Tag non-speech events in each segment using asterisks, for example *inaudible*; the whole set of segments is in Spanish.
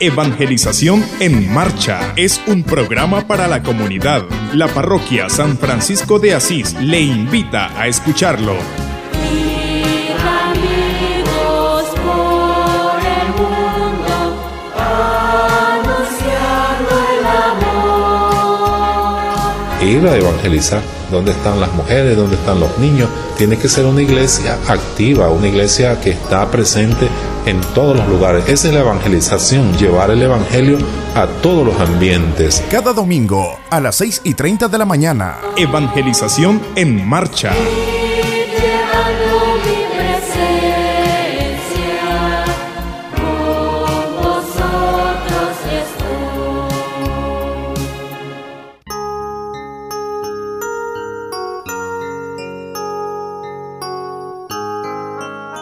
Evangelización en Marcha es un programa para la comunidad. La parroquia San Francisco de Asís le invita a escucharlo. Ir a evangelizar. ¿Dónde están las mujeres? ¿Dónde están los niños? Tiene que ser una iglesia activa, una iglesia que está presente en todos los lugares. Esa es la evangelización, llevar el evangelio a todos los ambientes. Cada domingo a las 6 y 30 de la mañana. Evangelización en marcha.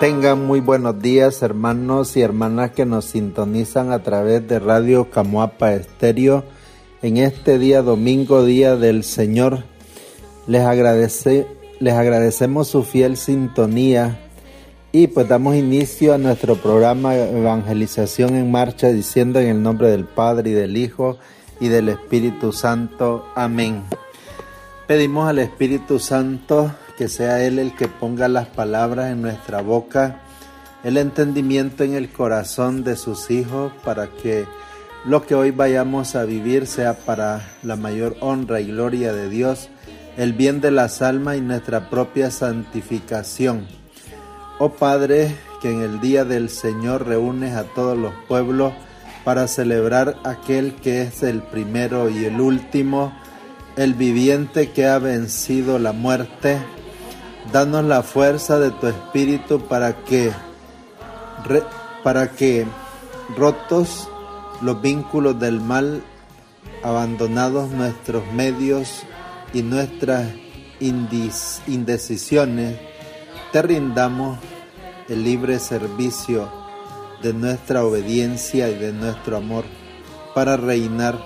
Tengan muy buenos días hermanos y hermanas que nos sintonizan a través de Radio Camuapa Estéreo en este día domingo, día del Señor. Les, agradece, les agradecemos su fiel sintonía y pues damos inicio a nuestro programa Evangelización en Marcha diciendo en el nombre del Padre y del Hijo y del Espíritu Santo. Amén. Pedimos al Espíritu Santo que sea Él el que ponga las palabras en nuestra boca, el entendimiento en el corazón de sus hijos para que lo que hoy vayamos a vivir sea para la mayor honra y gloria de Dios, el bien de las almas y nuestra propia santificación. Oh Padre, que en el día del Señor reúnes a todos los pueblos para celebrar aquel que es el primero y el último, el viviente que ha vencido la muerte, Danos la fuerza de tu espíritu para que, para que rotos los vínculos del mal, abandonados nuestros medios y nuestras indecisiones, te rindamos el libre servicio de nuestra obediencia y de nuestro amor para reinar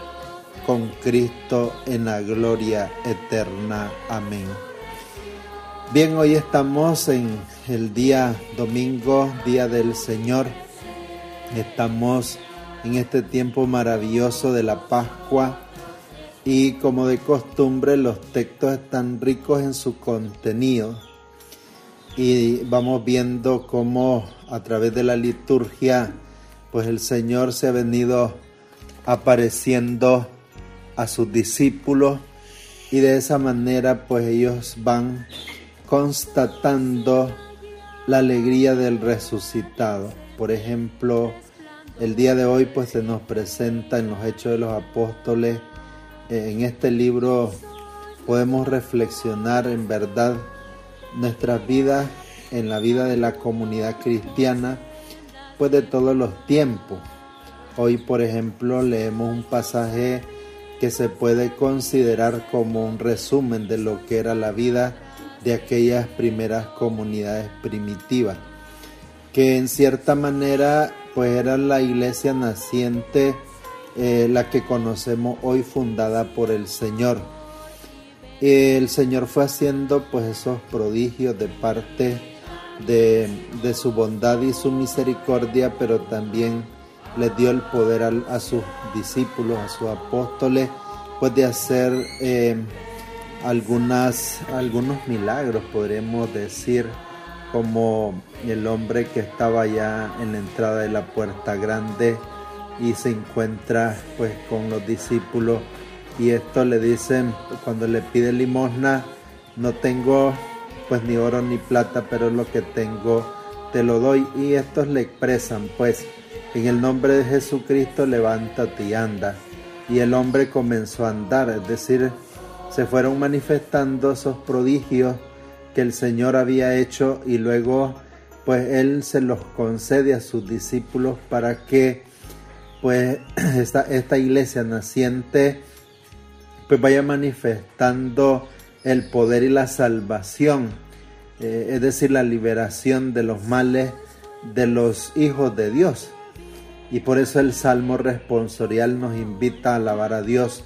con Cristo en la gloria eterna. Amén. Bien, hoy estamos en el día domingo, día del Señor. Estamos en este tiempo maravilloso de la Pascua y como de costumbre los textos están ricos en su contenido y vamos viendo cómo a través de la liturgia pues el Señor se ha venido apareciendo a sus discípulos y de esa manera pues ellos van constatando la alegría del resucitado. Por ejemplo, el día de hoy pues se nos presenta en los Hechos de los Apóstoles, eh, en este libro podemos reflexionar en verdad nuestras vidas, en la vida de la comunidad cristiana, pues de todos los tiempos. Hoy, por ejemplo, leemos un pasaje que se puede considerar como un resumen de lo que era la vida de aquellas primeras comunidades primitivas, que en cierta manera pues era la iglesia naciente, eh, la que conocemos hoy fundada por el Señor. El Señor fue haciendo pues esos prodigios de parte de, de su bondad y su misericordia, pero también les dio el poder a, sus discípulos, a sus apóstoles, pues de hacer eh, algunas, algunos milagros, podremos decir, como el hombre que estaba ya en la entrada de la puerta grande y se encuentra pues con los discípulos. Y esto le dicen cuando le pide limosna no tengo pues ni oro ni plata pero lo que tengo te lo doy y estos le expresan pues en el nombre de Jesucristo levántate y anda y el hombre comenzó a andar es decir se fueron manifestando esos prodigios que el Señor había hecho y luego pues Él se los concede a sus discípulos para que pues *clears throat* esta, esta iglesia naciente pues vaya manifestando el poder y la salvación, eh, es decir, la liberación de los males de los hijos de Dios. Y por eso el Salmo responsorial nos invita a alabar a Dios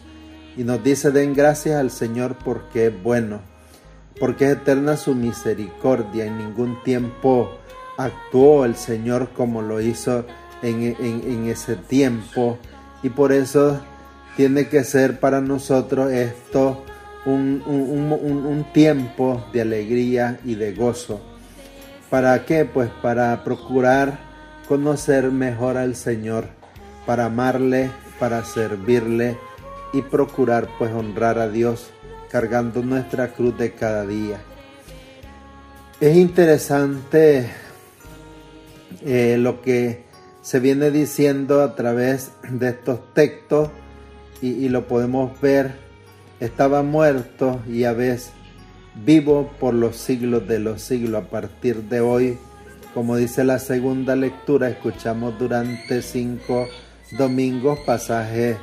y nos dice den gracias al Señor porque es bueno, porque es eterna su misericordia. En ningún tiempo actuó el Señor como lo hizo en, ese tiempo y por eso tiene que ser para nosotros esto un, un, tiempo de alegría y de gozo. ¿Para qué? Pues para procurar conocer mejor al Señor, para amarle, para servirle y procurar pues honrar a Dios cargando nuestra cruz de cada día. Es interesante eh, lo que se viene diciendo a través de estos textos y, lo podemos ver. Estaba muerto y a veces vivo por los siglos de los siglos. A partir de hoy, como dice la segunda lectura, escuchamos durante cinco domingos pasajes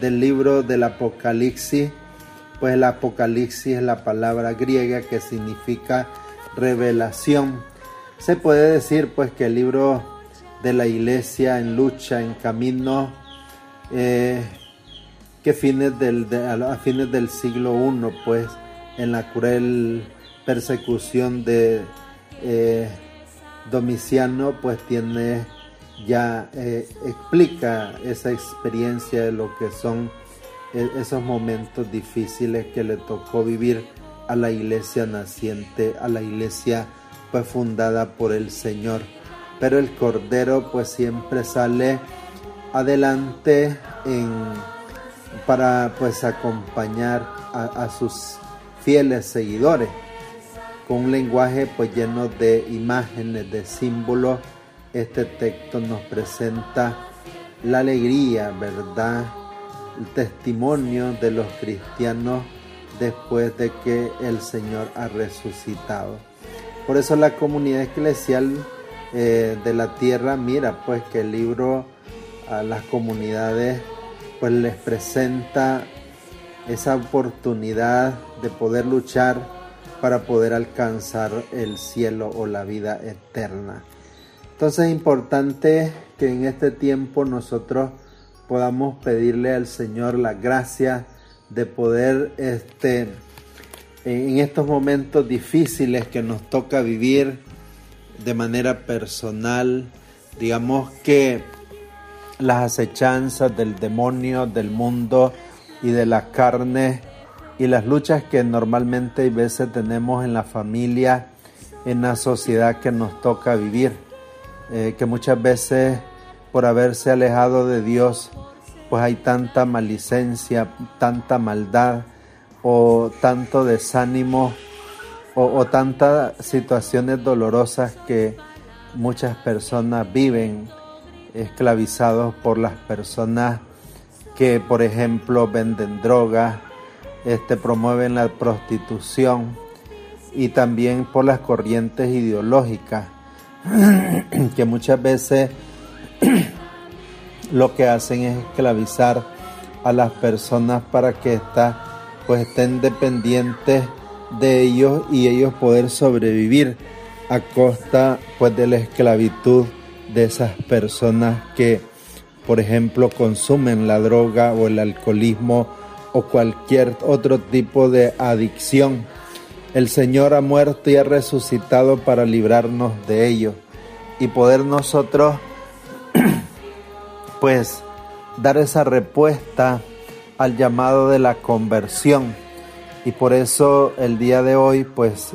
del libro del Apocalipsis. Pues el Apocalipsis es la palabra griega que significa revelación. Se puede decir pues que el libro de la iglesia en lucha, en camino, eh, que fines del, a fines del siglo I, pues en la cruel persecución de eh, Domiciano, pues tiene ya eh, explica esa experiencia de lo que son esos momentos difíciles que le tocó vivir a la iglesia naciente, a la iglesia pues fundada por el Señor pero el Cordero pues siempre sale adelante para pues acompañar a, sus fieles seguidores con un lenguaje pues lleno de imágenes, de símbolos. Este texto nos presenta la alegría, ¿verdad? El testimonio de los cristianos después de que el Señor ha resucitado. Por eso la comunidad eclesial eh, de la tierra, mira pues que el libro a las comunidades pues les presenta esa oportunidad de poder luchar para poder alcanzar el cielo o la vida eterna. Entonces es importante que en este tiempo nosotros podamos pedirle al Señor la gracia de poder este en estos momentos difíciles que nos toca vivir de manera personal, digamos que las acechanzas del demonio, del mundo y de la carne y las luchas que normalmente y veces tenemos en la familia, en la sociedad que nos toca vivir, eh, que muchas veces por haberse alejado de Dios, pues hay tanta malicencia, tanta maldad o tanto desánimo o, tantas situaciones dolorosas que muchas personas viven esclavizados por las personas que, por ejemplo, venden drogas, este, promueven la prostitución y también por las corrientes ideológicas *clears throat* que muchas veces *clears throat* lo que hacen es esclavizar a las personas para que éstas pues estén dependientes de ellos y ellos poder sobrevivir a costa pues de la esclavitud de esas personas que por ejemplo consumen la droga o el alcoholismo o cualquier otro tipo de adicción. El Señor ha muerto y ha resucitado para librarnos de ello y poder nosotros *clears throat* pues dar esa respuesta al llamado de la conversión y por eso el día de hoy, pues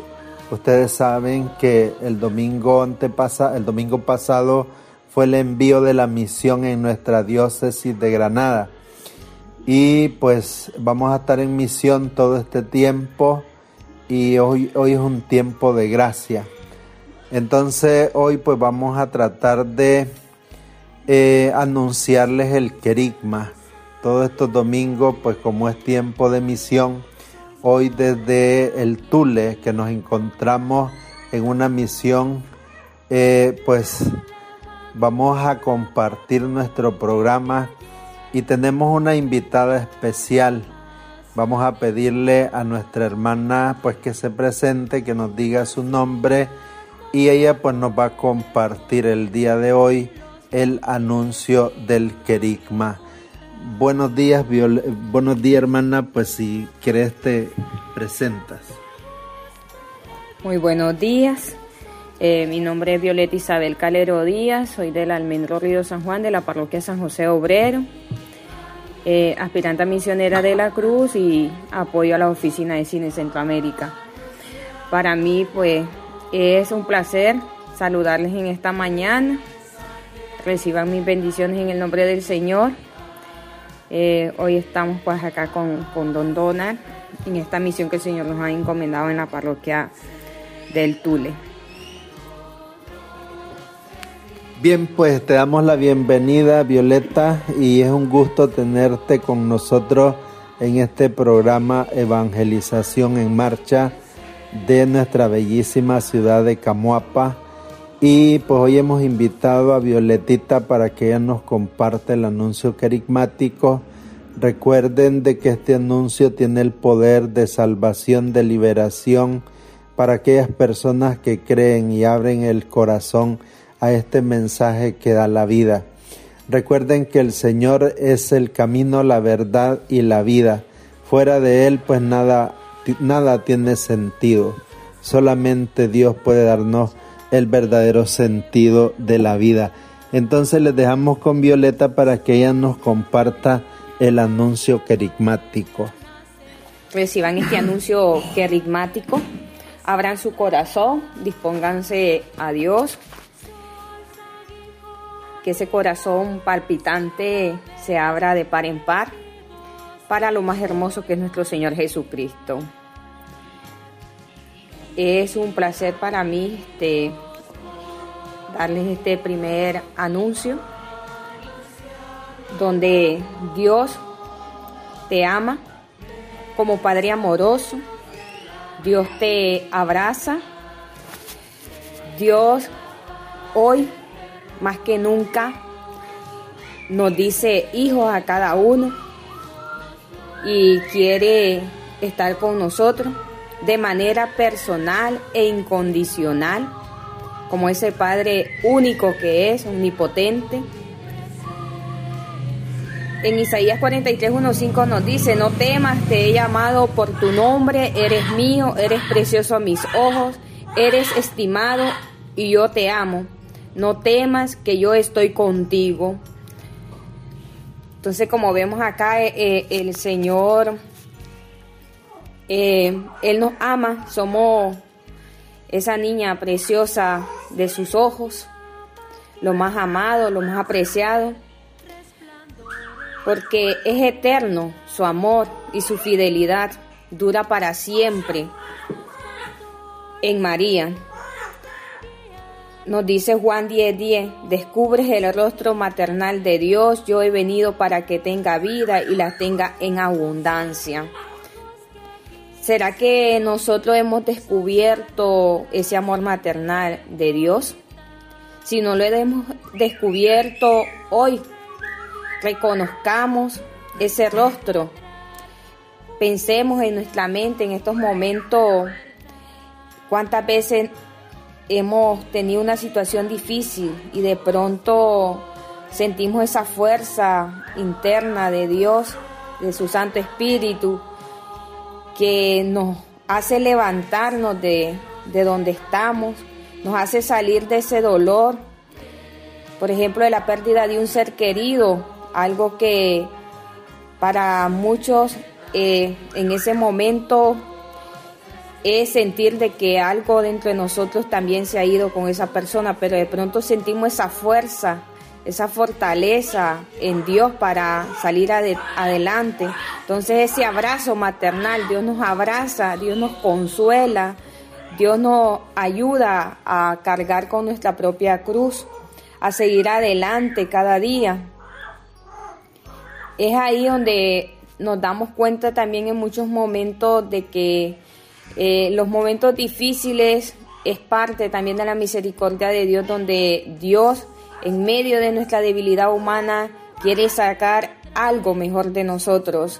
ustedes saben que el domingo antepasa, el domingo pasado fue el envío de la misión en nuestra diócesis de Granada. Y pues vamos a estar en misión todo este tiempo y hoy, hoy es un tiempo de gracia. Entonces hoy pues vamos a tratar de eh, anunciarles el querigma. Todos estos domingos pues como es tiempo de misión, hoy desde el Tule que nos encontramos en una misión, eh, pues vamos a compartir nuestro programa y tenemos una invitada especial. Vamos a pedirle a nuestra hermana pues que se presente, que nos diga su nombre y ella pues nos va a compartir el día de hoy el anuncio del querigma. Buenos días, buenos días hermana, pues si quieres te presentas. Muy buenos días. Eh, mi nombre es Violeta Isabel Calero Díaz, soy del Almendro Río San Juan de la parroquia San José Obrero, eh, aspirante a misionera de la Cruz y apoyo a la oficina de Cine Centroamérica. Para mí, pues, es un placer saludarles en esta mañana. Reciban mis bendiciones en el nombre del Señor. Eh, hoy estamos pues acá con, con Don Donald en esta misión que el Señor nos ha encomendado en la parroquia del Tule. Bien, pues te damos la bienvenida, Violeta, y es un gusto tenerte con nosotros en este programa Evangelización en Marcha de nuestra bellísima ciudad de Camuapa. Y pues hoy hemos invitado a Violetita para que ella nos comparte el anuncio carismático. Recuerden de que este anuncio tiene el poder de salvación, de liberación para aquellas personas que creen y abren el corazón a este mensaje que da la vida. Recuerden que el Señor es el camino, la verdad y la vida. Fuera de Él pues nada, nada tiene sentido. Solamente Dios puede darnos el verdadero sentido de la vida. Entonces les dejamos con Violeta para que ella nos comparta el anuncio querigmático. Reciban este anuncio querigmático, abran su corazón, dispónganse a Dios, que ese corazón palpitante se abra de par en par para lo más hermoso que es nuestro Señor Jesucristo. Es un placer para mí este, darles este primer anuncio donde Dios te ama como Padre amoroso, Dios te abraza, Dios hoy más que nunca nos dice hijos a cada uno y quiere estar con nosotros de manera personal e incondicional, como ese Padre único que es, omnipotente. En Isaías 43, 1, nos dice, no temas, te he llamado por tu nombre, eres mío, eres precioso a mis ojos, eres estimado y yo te amo no temas que yo estoy contigo. Entonces, como vemos acá, eh, eh, el Señor, eh, Él nos ama, somos esa niña preciosa de sus ojos, lo más amado, lo más apreciado, porque es eterno su amor y su fidelidad dura para siempre en María. Nos dice Juan 10:10, descubres el rostro maternal de Dios, yo he venido para que tenga vida y la tenga en abundancia. ¿Será que nosotros hemos descubierto ese amor maternal de Dios? Si no lo hemos descubierto hoy, reconozcamos ese rostro. Pensemos en nuestra mente en estos momentos cuántas veces hemos tenido una situación difícil y de pronto sentimos esa fuerza interna de Dios, de su Santo Espíritu, que nos hace levantarnos de, de donde estamos, nos hace salir de ese dolor, por ejemplo, de la pérdida de un ser querido, algo que para muchos eh, en ese momento es sentir de que algo dentro de nosotros también se ha ido con esa persona, pero de pronto sentimos esa fuerza, esa fortaleza en Dios para salir adelante. Entonces ese abrazo maternal, Dios nos abraza, Dios nos consuela, Dios nos ayuda a cargar con nuestra propia cruz, a seguir adelante cada día. Es ahí donde nos damos cuenta también en muchos momentos de que eh, los momentos difíciles es parte también de la misericordia de Dios, donde Dios, en medio de nuestra debilidad humana, quiere sacar algo mejor de nosotros,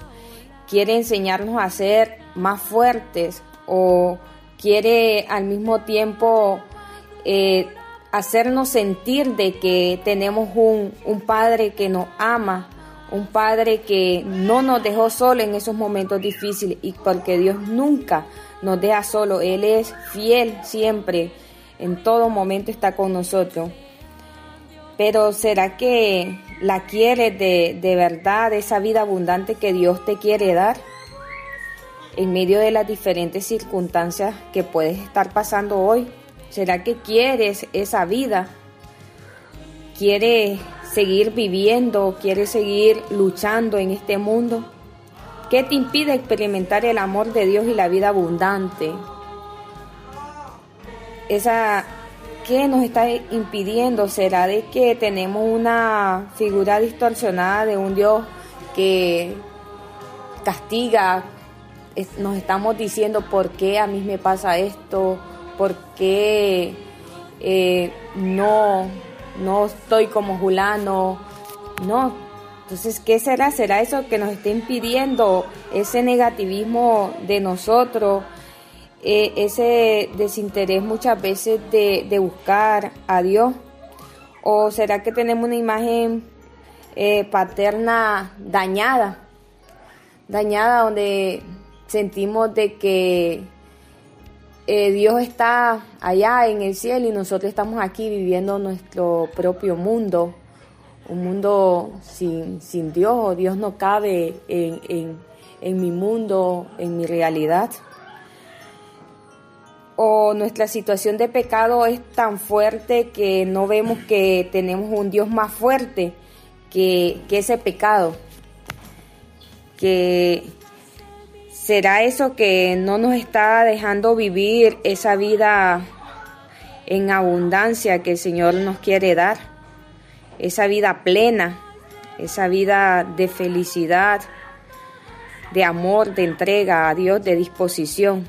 quiere enseñarnos a ser más fuertes o quiere al mismo tiempo eh, hacernos sentir de que tenemos un, un Padre que nos ama, un Padre que no nos dejó solo en esos momentos difíciles y porque Dios nunca nos deja solo, Él es fiel siempre en todo momento está con nosotros. Pero ¿será que la quieres de, de verdad, esa vida abundante que Dios te quiere dar? En medio de las diferentes circunstancias que puedes estar pasando hoy. ¿Será que quieres esa vida? ¿Quieres seguir viviendo? ¿Quieres seguir luchando en este mundo? ¿Qué te impide experimentar el amor de Dios y la vida abundante? Esa ¿Qué nos está impidiendo? ¿Será de que tenemos una figura distorsionada de un Dios que castiga? Nos estamos diciendo por qué a mí me pasa esto, por qué eh, no, no estoy como Julano. No, entonces, ¿qué será? ¿Será eso que nos está impidiendo ese negativismo de nosotros? Eh, ese desinterés muchas veces de, buscar a Dios? ¿O será que tenemos una imagen eh, paterna dañada? Dañada donde sentimos de que eh, Dios está allá en el cielo y nosotros estamos aquí viviendo nuestro propio mundo, un mundo sin, sin Dios, Dios no cabe en, en mi mundo, en mi realidad o nuestra situación de pecado es tan fuerte que no vemos que tenemos un Dios más fuerte que, ese pecado. Que será eso que no nos está dejando vivir esa vida en abundancia que el Señor nos quiere dar, esa vida plena, esa vida de felicidad, de amor, de entrega a Dios, de disposición.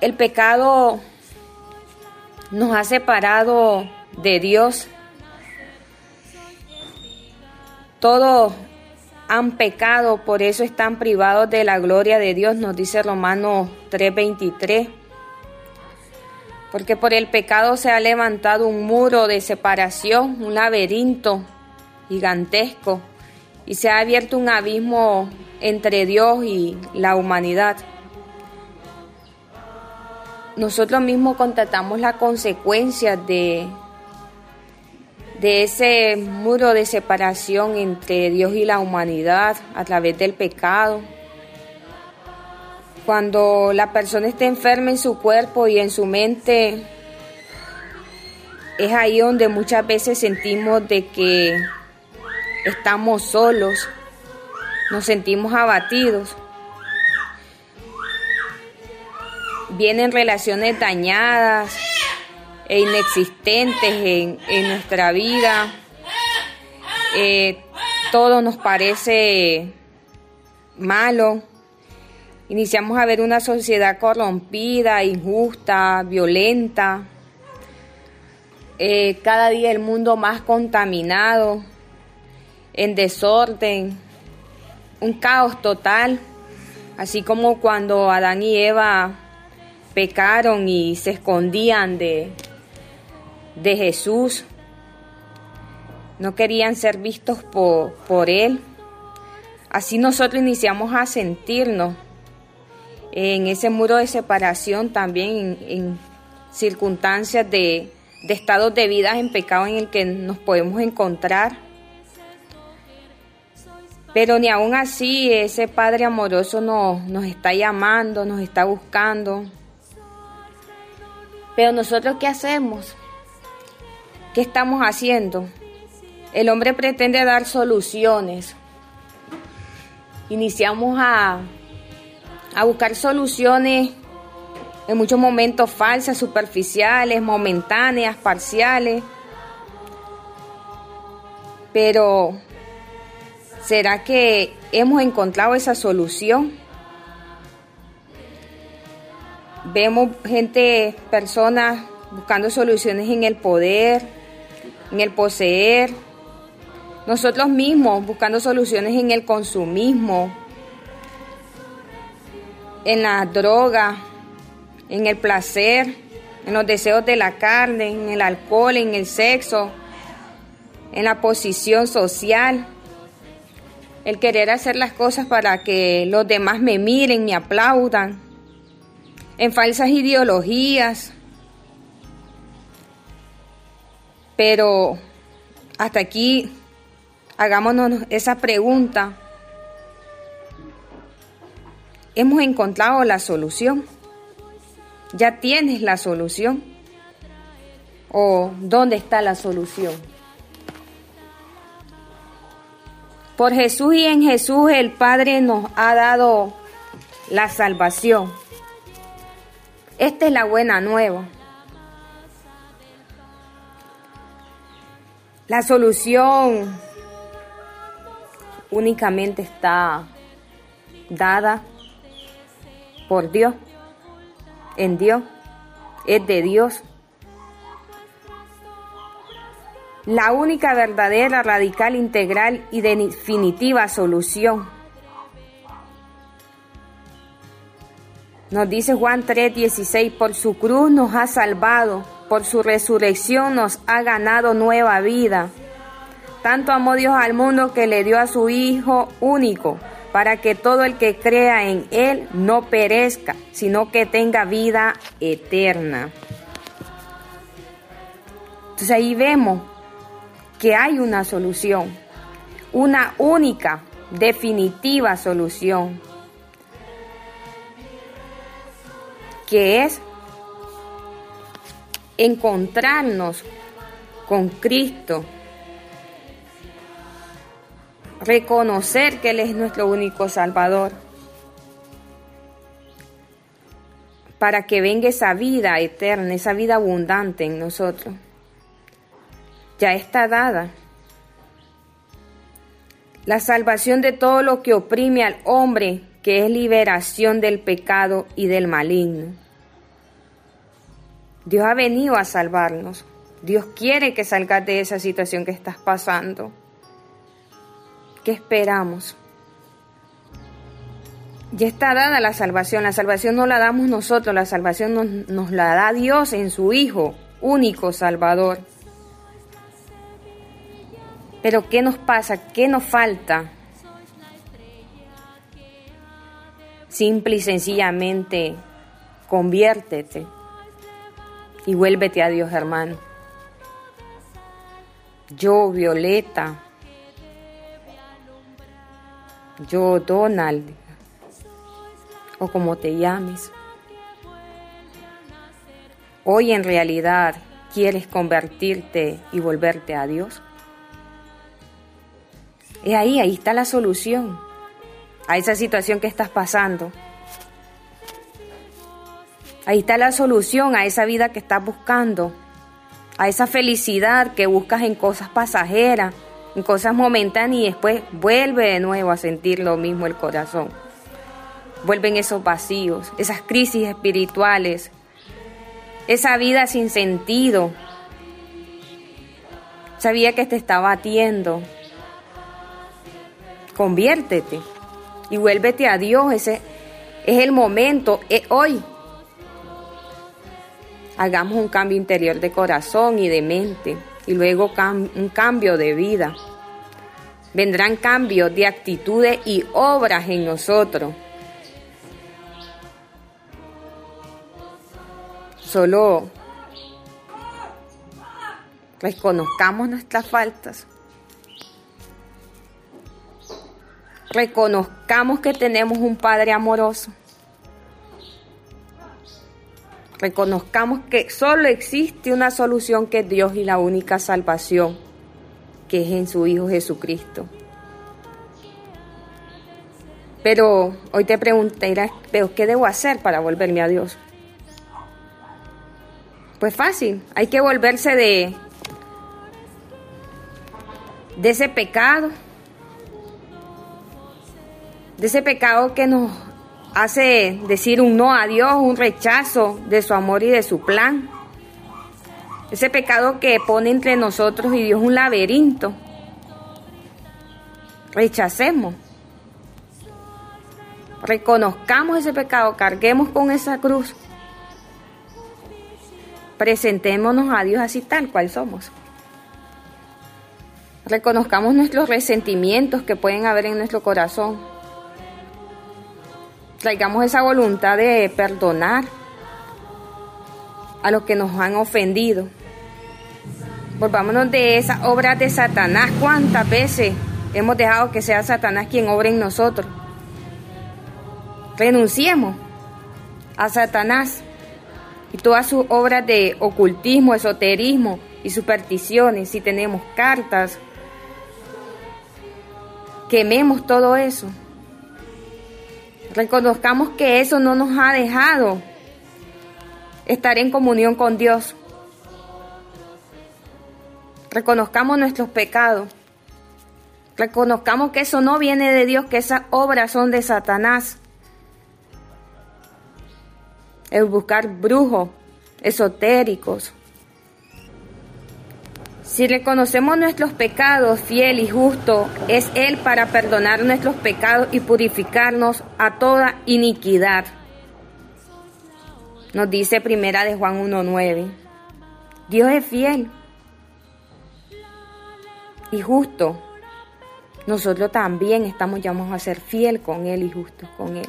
El pecado nos ha separado de Dios. Todos han pecado, por eso están privados de la gloria de Dios, nos dice Romanos 3:23. Porque por el pecado se ha levantado un muro de separación, un laberinto gigantesco, y se ha abierto un abismo entre Dios y la humanidad nosotros mismos contratamos la consecuencia de, de ese muro de separación entre Dios y la humanidad a través del pecado. Cuando la persona está enferma en su cuerpo y en su mente, es ahí donde muchas veces sentimos de que estamos solos, nos sentimos abatidos. vienen relaciones dañadas e inexistentes en, nuestra vida. Eh, todo nos parece malo. Iniciamos a ver una sociedad corrompida, injusta, violenta. Eh, cada día el mundo más contaminado, en desorden, un caos total, así como cuando Adán y Eva pecaron y se escondían de, de Jesús, no querían ser vistos por, por Él. Así nosotros iniciamos a sentirnos en ese muro de separación también en, circunstancias de, estados de vida en pecado en el que nos podemos encontrar. Pero ni aún así ese Padre amoroso nos está llamando, nos está buscando, pero nosotros ¿qué hacemos? ¿Qué estamos haciendo? El hombre pretende dar soluciones. Iniciamos a, a buscar soluciones en muchos momentos falsas, superficiales, momentáneas, parciales. Pero, ¿será que hemos encontrado esa solución? Vemos gente, personas buscando soluciones en el poder, en el poseer. Nosotros mismos buscando soluciones en el consumismo, en la droga, en el placer, en los deseos de la carne, en el alcohol, en el sexo, en la posición social, el querer hacer las cosas para que los demás me miren, me aplaudan en falsas ideologías. Pero hasta aquí hagámonos esa pregunta. ¿Hemos encontrado la solución? ¿Ya tienes la solución? ¿O dónde está la solución? Por Jesús y en Jesús el Padre nos ha dado la salvación. Esta es la buena nueva. La solución únicamente está dada por Dios, en Dios, es de Dios. La única verdadera, radical, integral y definitiva solución. Nos dice Juan 3:16, por su cruz nos ha salvado, por su resurrección nos ha ganado nueva vida. Tanto amó Dios al mundo que le dio a su Hijo único, para que todo el que crea en Él no perezca, sino que tenga vida eterna. Entonces ahí vemos que hay una solución, una única, definitiva solución, que es encontrarnos con Cristo reconocer que Él es nuestro único Salvador, para que venga esa vida eterna, esa vida abundante en nosotros. Ya está dada. La salvación de todo lo que oprime al hombre, que es liberación del pecado y del maligno. Dios ha venido a salvarnos. Dios quiere que salgas de esa situación que estás pasando. ¿Qué esperamos? Ya está dada la salvación. La salvación no la damos nosotros, la salvación nos, nos la da Dios en su Hijo, único Salvador. Pero ¿qué nos pasa? ¿Qué nos falta? Simple y sencillamente, conviértete y vuélvete a Dios, hermano. Yo, Violeta, yo Donald, o como te llames. Hoy en realidad quieres convertirte y volverte a Dios. Y ahí, ahí está la solución a esa situación que estás pasando. Ahí está la solución a esa vida que estás buscando, a esa felicidad que buscas en cosas pasajeras, cosas momentáneas y después vuelve de nuevo a sentir lo mismo el corazón. Vuelven esos vacíos, esas crisis espirituales, esa vida sin sentido. Sabía que te estaba atiendo. Conviértete y vuélvete a Dios. Ese es el momento, es hoy. Hagamos un cambio interior de corazón y de mente y luego un cambio de vida. Vendrán cambios de actitudes y obras en nosotros. Solo reconozcamos nuestras faltas. Reconozcamos que tenemos un Padre amoroso Reconozcamos que solo existe una solución que es Dios y la única salvación, que es en su Hijo Jesucristo. Pero hoy te preguntarás, pero ¿qué debo hacer para volverme a Dios? Pues fácil, hay que volverse de, de ese pecado, de ese pecado que nos hace decir un no a Dios, un rechazo de su amor y de su plan. Ese pecado que pone entre nosotros y Dios un laberinto. Rechacemos. Reconozcamos ese pecado, carguemos con esa cruz. Presentémonos a Dios así tal cual somos. Reconozcamos nuestros resentimientos que pueden haber en nuestro corazón traigamos esa voluntad de perdonar, a los que nos han ofendido. Volvámonos de esas obras de Satanás. ¿Cuántas veces hemos dejado que sea Satanás quien obre en nosotros? Renunciemos a Satanás y todas sus obras de ocultismo, esoterismo y supersticiones. Si tenemos cartas, quememos todo eso. Reconozcamos que eso no nos ha dejado estar en comunión con Dios. Reconozcamos nuestros pecados. Reconozcamos que eso no viene de Dios, que esas obras son de Satanás. El buscar brujos, esotéricos. Si reconocemos nuestros pecados, fiel y justo es Él para perdonar nuestros pecados y purificarnos a toda iniquidad. Nos dice primera de Juan 1.9. Dios es fiel y justo. Nosotros también estamos llamados a ser fiel con Él y justos con Él.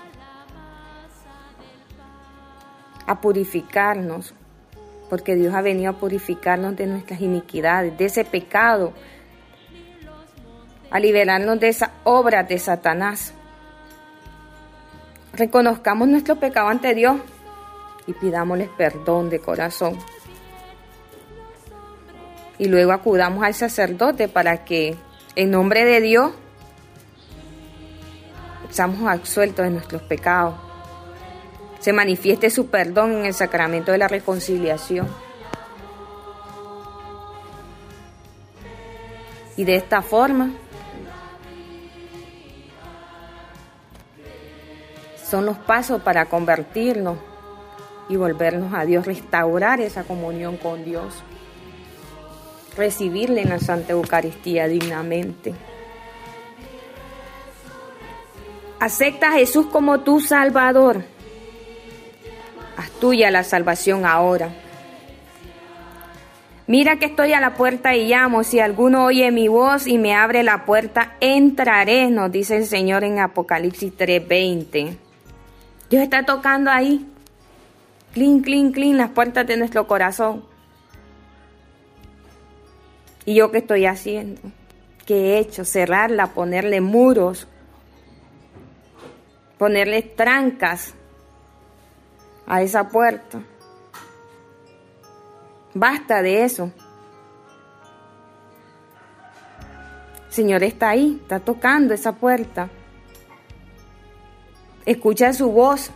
A purificarnos, porque Dios ha venido a purificarnos de nuestras iniquidades, de ese pecado, a liberarnos de esa obra de Satanás. Reconozcamos nuestro pecado ante Dios y pidámosles perdón de corazón. Y luego acudamos al sacerdote para que en nombre de Dios seamos absueltos de nuestros pecados. Se manifieste su perdón en el sacramento de la reconciliación. Y de esta forma son los pasos para convertirnos y volvernos a Dios, restaurar esa comunión con Dios, recibirle en la Santa Eucaristía dignamente. Acepta a Jesús como tu Salvador. Tuya la salvación ahora. Mira que estoy a la puerta y llamo. Si alguno oye mi voz y me abre la puerta, entraré, nos dice el Señor en Apocalipsis 3:20. Dios está tocando ahí. Clean, clean, clean las puertas de nuestro corazón. ¿Y yo qué estoy haciendo? ¿Qué he hecho? Cerrarla, ponerle muros, ponerle trancas a esa puerta. Basta de eso. Señor está ahí, está tocando esa puerta. Escucha su voz.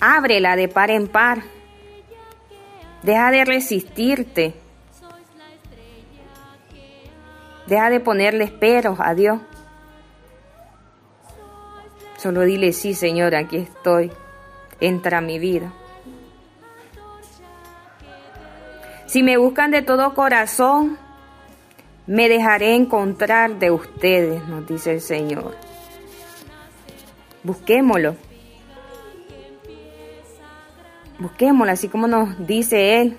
Ábrela de par en par. Deja de resistirte. Deja de ponerle esperos a Dios. Solo dile, sí, Señor, aquí estoy. Entra a mi vida. Si me buscan de todo corazón, me dejaré encontrar de ustedes, nos dice el Señor. Busquémoslo. Busquémoslo, así como nos dice Él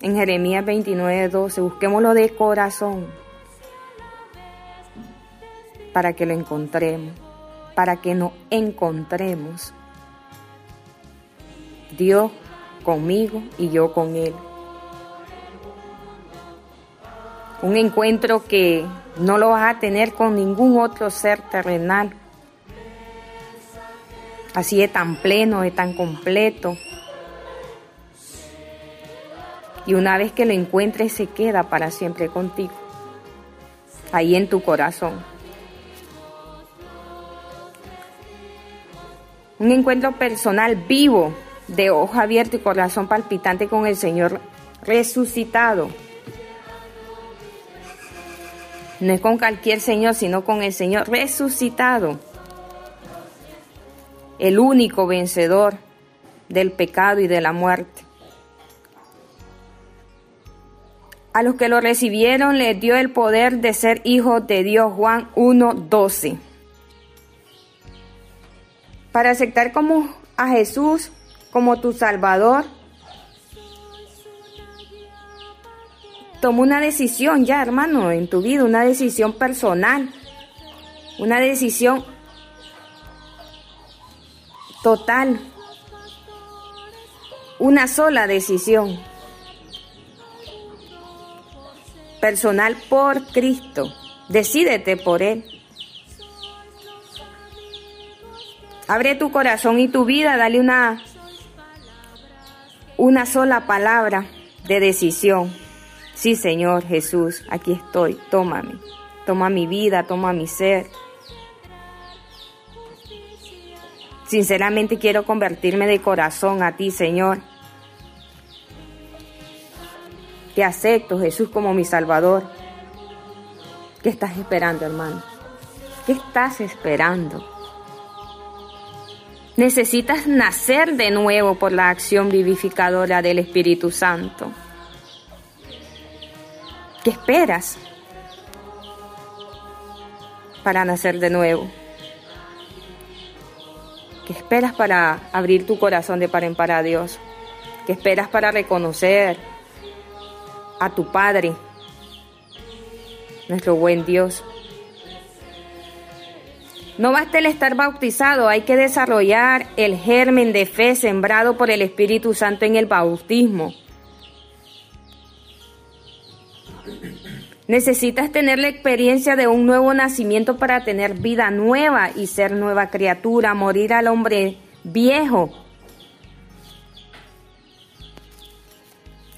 en Jeremías 29, 12. Busquémoslo de corazón para que lo encontremos, para que nos encontremos. Dios conmigo y yo con Él. Un encuentro que no lo vas a tener con ningún otro ser terrenal. Así es tan pleno, es tan completo. Y una vez que lo encuentres se queda para siempre contigo, ahí en tu corazón. Un encuentro personal vivo, de ojo abierto y corazón palpitante con el Señor resucitado. No es con cualquier Señor, sino con el Señor resucitado. El único vencedor del pecado y de la muerte. A los que lo recibieron les dio el poder de ser hijos de Dios. Juan 1.12. Para aceptar como a Jesús como tu Salvador, toma una decisión ya, hermano, en tu vida, una decisión personal, una decisión total. una sola decisión personal por Cristo. Decídete por Él. Abre tu corazón y tu vida, dale una, una sola palabra de decisión. Sí, Señor Jesús, aquí estoy, tómame. Toma mi vida, toma mi ser. Sinceramente quiero convertirme de corazón a ti, Señor. Te acepto, Jesús, como mi Salvador. ¿Qué estás esperando, hermano? ¿Qué estás esperando? Necesitas nacer de nuevo por la acción vivificadora del Espíritu Santo. ¿Qué esperas para nacer de nuevo? ¿Qué esperas para abrir tu corazón de par en par a Dios? ¿Qué esperas para reconocer a tu Padre, nuestro buen Dios? No basta el estar bautizado, hay que desarrollar el germen de fe sembrado por el Espíritu Santo en el bautismo. Necesitas tener la experiencia de un nuevo nacimiento para tener vida nueva y ser nueva criatura, morir al hombre viejo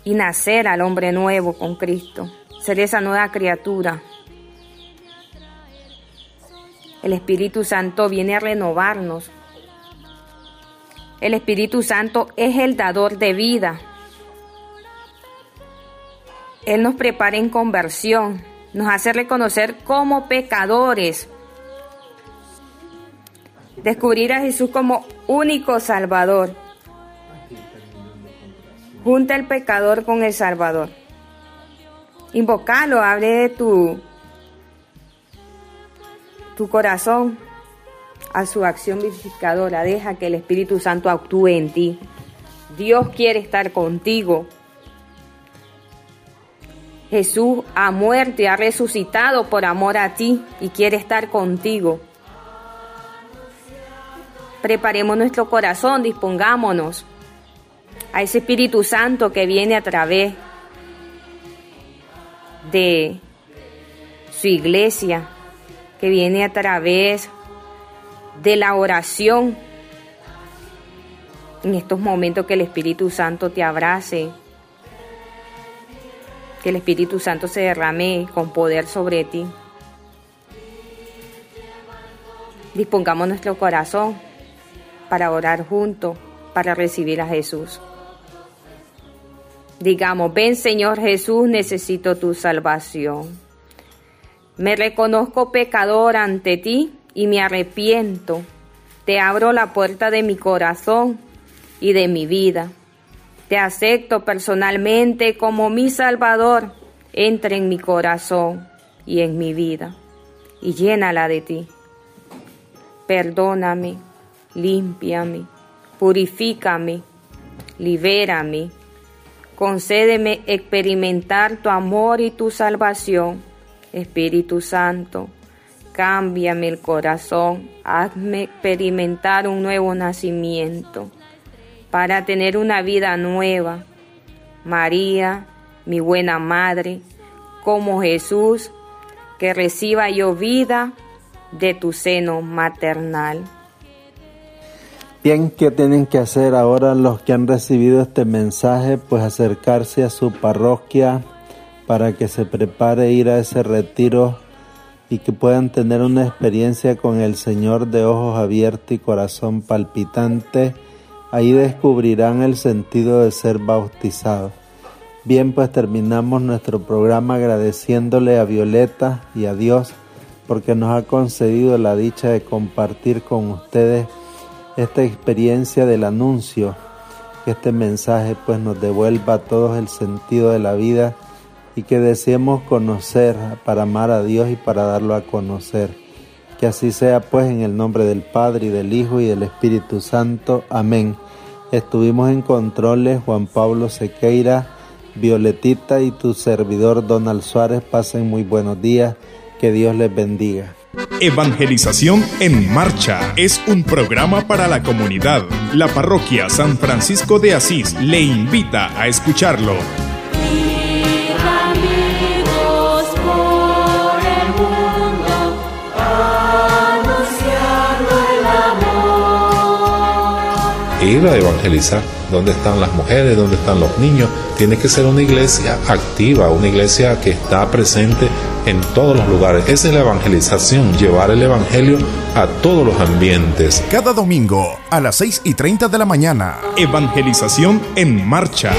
y nacer al hombre nuevo con Cristo, ser esa nueva criatura. El Espíritu Santo viene a renovarnos. El Espíritu Santo es el dador de vida. Él nos prepara en conversión, nos hace reconocer como pecadores, descubrir a Jesús como único Salvador. Junta el pecador con el Salvador. Invocalo, hable de tu, tu corazón a su acción vivificadora. Deja que el Espíritu Santo actúe en ti. Dios quiere estar contigo. Jesús ha muerto y ha resucitado por amor a ti y quiere estar contigo. Preparemos nuestro corazón, dispongámonos a ese Espíritu Santo que viene a través de su iglesia, que viene a través de la oración. En estos momentos que el Espíritu Santo te abrace, que el Espíritu Santo se derrame con poder sobre ti. Dispongamos nuestro corazón para orar juntos, para recibir a Jesús. Digamos, ven Señor Jesús, necesito tu salvación. Me reconozco pecador ante ti y me arrepiento. Te abro la puerta de mi corazón y de mi vida. Te acepto personalmente como mi Salvador. Entra en mi corazón y en mi vida y llénala de ti. Perdóname, límpiame, purifícame, libérame. Concédeme experimentar tu amor y tu salvación. Espíritu Santo, cámbiame el corazón, hazme experimentar un nuevo nacimiento para tener una vida nueva. María, mi buena madre, como Jesús, que reciba yo vida de tu seno maternal. Bien, ¿qué tienen que hacer ahora los que han recibido este mensaje? Pues acercarse a su parroquia para que se prepare ir a ese retiro y que puedan tener una experiencia con el Señor de ojos abiertos y corazón palpitante Ahí descubrirán el sentido de ser bautizados. Bien, pues terminamos nuestro programa agradeciéndole a Violeta y a Dios porque nos ha concedido la dicha de compartir con ustedes esta experiencia del anuncio, que este mensaje pues nos devuelva a todos el sentido de la vida y que deseemos conocer para amar a Dios y para darlo a conocer. Que así sea pues en el nombre del Padre y del Hijo y del Espíritu Santo. Amén. Estuvimos en controles Juan Pablo Sequeira, Violetita y tu servidor Donald Suárez. Pasen muy buenos días. Que Dios les bendiga. Evangelización en Marcha es un programa para la comunidad. La parroquia San Francisco de Asís le invita a escucharlo. Ir a evangelizar. ¿Dónde están las mujeres? ¿Dónde están los niños? Tiene que ser una iglesia activa, una iglesia que está presente en todos los lugares. Esa es la evangelización, llevar el evangelio a todos los ambientes. Cada domingo a las 6 y 30 de la mañana. Evangelización en marcha.